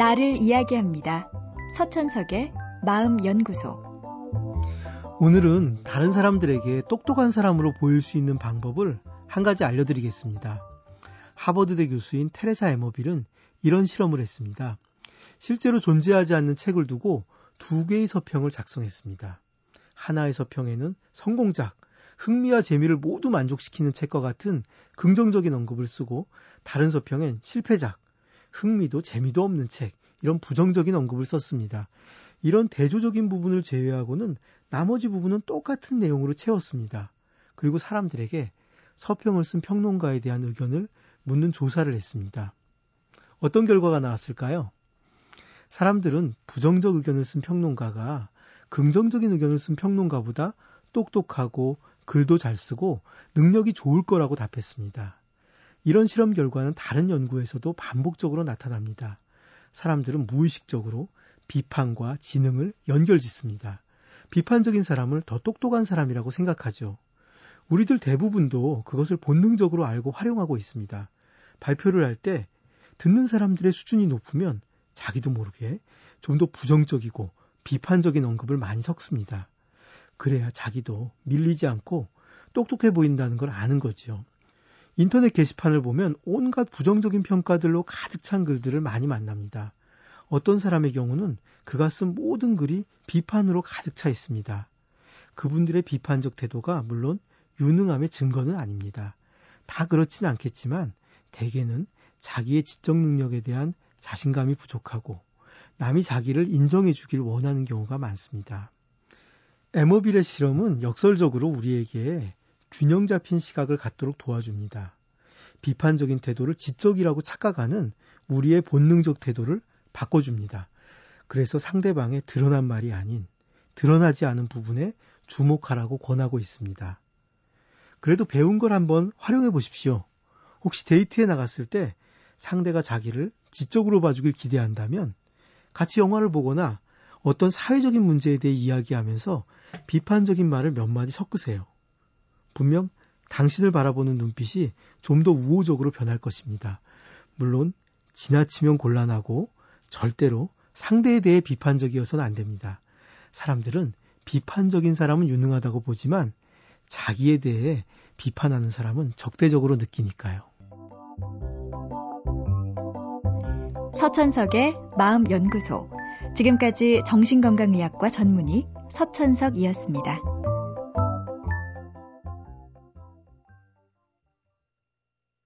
나를 이야기합니다. 서천석의 마음연구소. 오늘은 다른 사람들에게 똑똑한 사람으로 보일 수 있는 방법을 한 가지 알려드리겠습니다. 하버드대 교수인 테레사 에머빌은 이런 실험을 했습니다. 실제로 존재하지 않는 책을 두고 두 개의 서평을 작성했습니다. 하나의 서평에는 성공작, 흥미와 재미를 모두 만족시키는 책과 같은 긍정적인 언급을 쓰고 다른 서평엔 실패작, 흥미도 재미도 없는 책, 이런 부정적인 언급을 썼습니다. 이런 대조적인 부분을 제외하고는 나머지 부분은 똑같은 내용으로 채웠습니다. 그리고 사람들에게 서평을 쓴 평론가에 대한 의견을 묻는 조사를 했습니다. 어떤 결과가 나왔을까요? 사람들은 부정적 의견을 쓴 평론가가 긍정적인 의견을 쓴 평론가보다 똑똑하고 글도 잘 쓰고 능력이 좋을 거라고 답했습니다. 이런 실험 결과는 다른 연구에서도 반복적으로 나타납니다. 사람들은 무의식적으로 비판과 지능을 연결짓습니다. 비판적인 사람을 더 똑똑한 사람이라고 생각하죠. 우리들 대부분도 그것을 본능적으로 알고 활용하고 있습니다. 발표를 할 때 듣는 사람들의 수준이 높으면 자기도 모르게 좀 더 부정적이고 비판적인 언급을 많이 섞습니다. 그래야 자기도 밀리지 않고 똑똑해 보인다는 걸 아는 거지요. 인터넷 게시판을 보면 온갖 부정적인 평가들로 가득 찬 글들을 많이 만납니다. 어떤 사람의 경우는 그가 쓴 모든 글이 비판으로 가득 차 있습니다. 그분들의 비판적 태도가 물론 유능함의 증거는 아닙니다. 다 그렇진 않겠지만 대개는 자기의 지적 능력에 대한 자신감이 부족하고 남이 자기를 인정해 주길 원하는 경우가 많습니다. 에머빌의 실험은 역설적으로 우리에게 균형 잡힌 시각을 갖도록 도와줍니다. 비판적인 태도를 지적이라고 착각하는 우리의 본능적 태도를 바꿔줍니다. 그래서 상대방의 드러난 말이 아닌 드러나지 않은 부분에 주목하라고 권하고 있습니다. 그래도 배운 걸 한번 활용해 보십시오. 혹시 데이트에 나갔을 때 상대가 자기를 지적으로 봐주길 기대한다면 같이 영화를 보거나 어떤 사회적인 문제에 대해 이야기하면서 비판적인 말을 몇 마디 섞으세요. 분명 당신을 바라보는 눈빛이 좀 더 우호적으로 변할 것입니다. 물론 지나치면 곤란하고 절대로 상대에 대해 비판적이어서는 안 됩니다. 사람들은 비판적인 사람은 유능하다고 보지만 자기에 대해 비판하는 사람은 적대적으로 느끼니까요. 서천석의 마음연구소. 지금까지 정신건강의학과 전문의 서천석이었습니다.